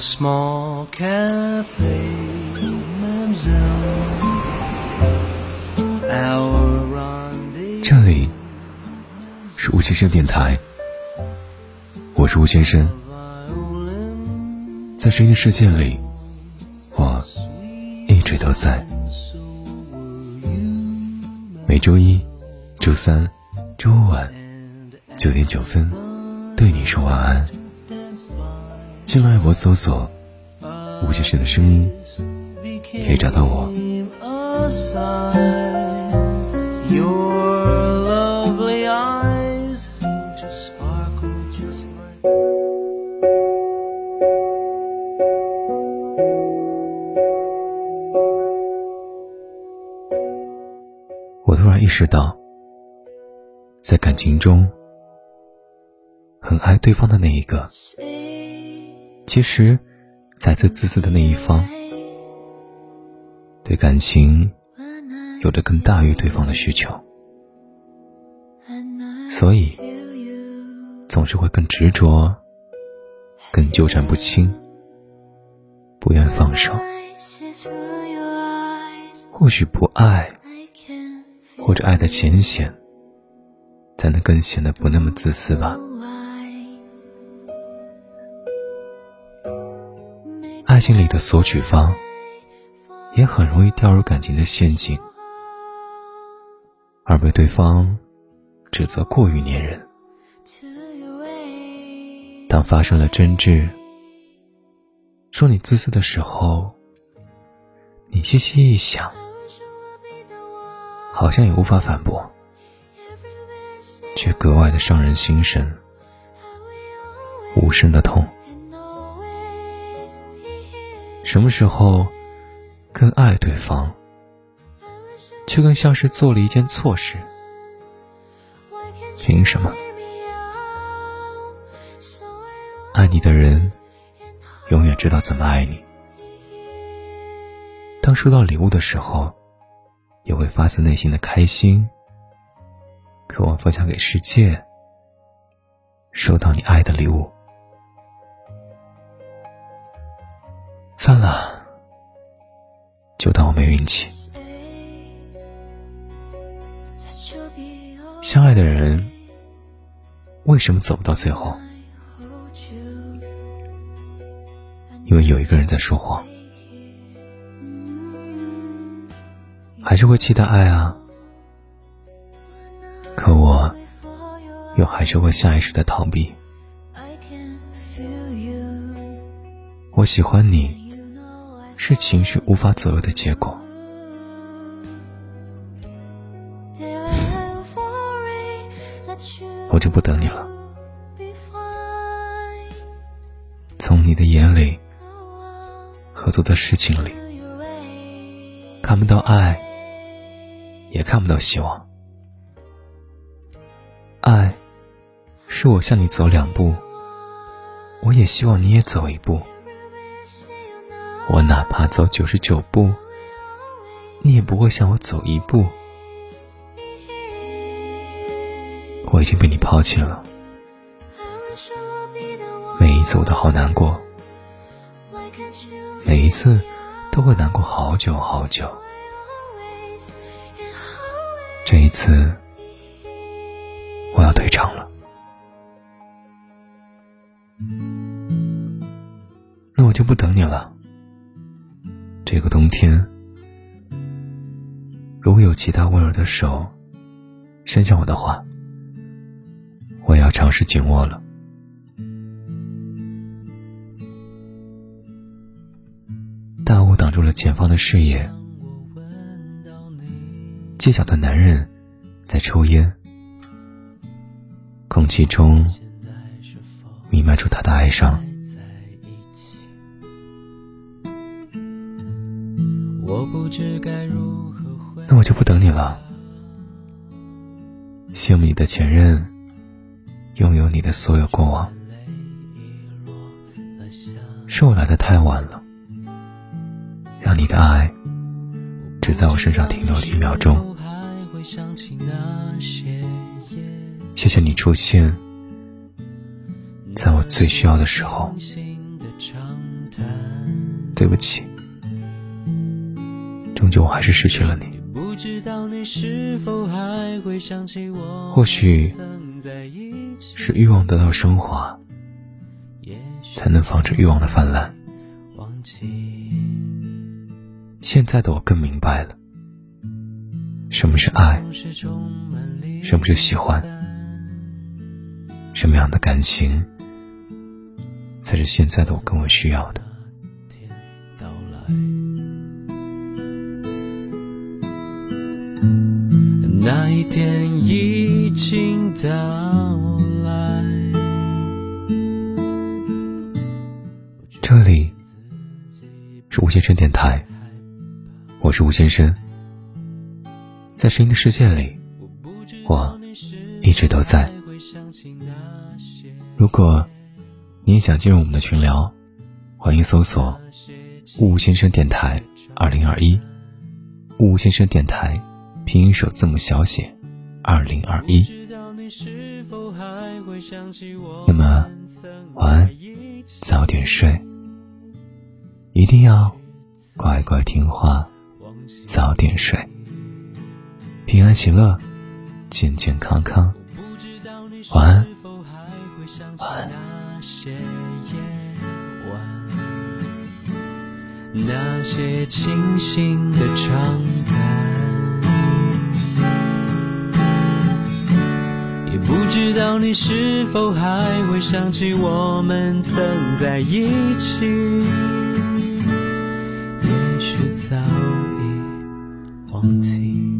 small cafe, Our 这里是吴先生电台，我是吴先生，在声音的世界里，我一直都在。每周一、周三、周五晚九点九分，对你说晚安。新浪微博搜索“吴先生的声音”，可以找到我。我突然意识到，在感情中，很爱对方的那一个，其实在最自私的那一方，对感情有着更大于对方的需求，所以总是会更执着，更纠缠不清，不愿放手。或许不爱，或者爱的浅显，才能更显得不那么自私吧。爱情里的索取方，也很容易掉入感情的陷阱，而被对方指责过于粘人。当发生了争执，说你自私的时候，你细细一想，好像也无法反驳，却格外的伤人心神，无声的痛。什么时候更爱对方，却更像是做了一件错事？凭什么？爱你的人，永远知道怎么爱你。当收到礼物的时候，也会发自内心的开心，渴望分享给世界。收到你爱的礼物，运气。相爱的人，为什么走不到最后？因为有一个人在说谎。还是会期待爱啊，可我又还是会下意识的逃避。我喜欢你，是情绪无法左右的结果。我就不等你了。从你的眼里，合作的事情里，看不到爱。也看不到希望。爱，是我向你走两步，我也希望你也走一步。我哪怕走九十九步，你也不会向我走一步。我已经被你抛弃了，每一次我都好难过，每一次都会难过好久好久。这一次，我要退场了。那我就不等你了。这个冬天，如果有其他温柔的手伸向我的话，我要尝试紧握了。大雾挡住了前方的视野。街角的男人在抽烟，空气中弥漫出他的哀伤。那我就不等你了。羡慕你的前任，拥有你的所有过往，是我来的太晚了，让你的爱只在我身上停留了一秒钟。谢谢你出现在我最需要的时候。对不起，终究我还是失去了你。或许是欲望得到升华，才能防止欲望的泛滥。现在的我更明白了，什么是爱，什么是喜欢，什么样的感情，才是现在的我更为需要的。一天已经到来。这里是吴先生电台，我是吴先生，在声音的世界里，我一直都在。如果你也想进入我们的群聊，欢迎搜索“吴先生电台二零二一”，吴先生电台拼音首字母小写二零二一。那么，晚安，早点睡，一定要乖乖听话，早点睡，平安喜乐，健健康康，晚安。晚安。那些，清醒的长谈，你是否还会想起我们曾在一起。也许早已忘记。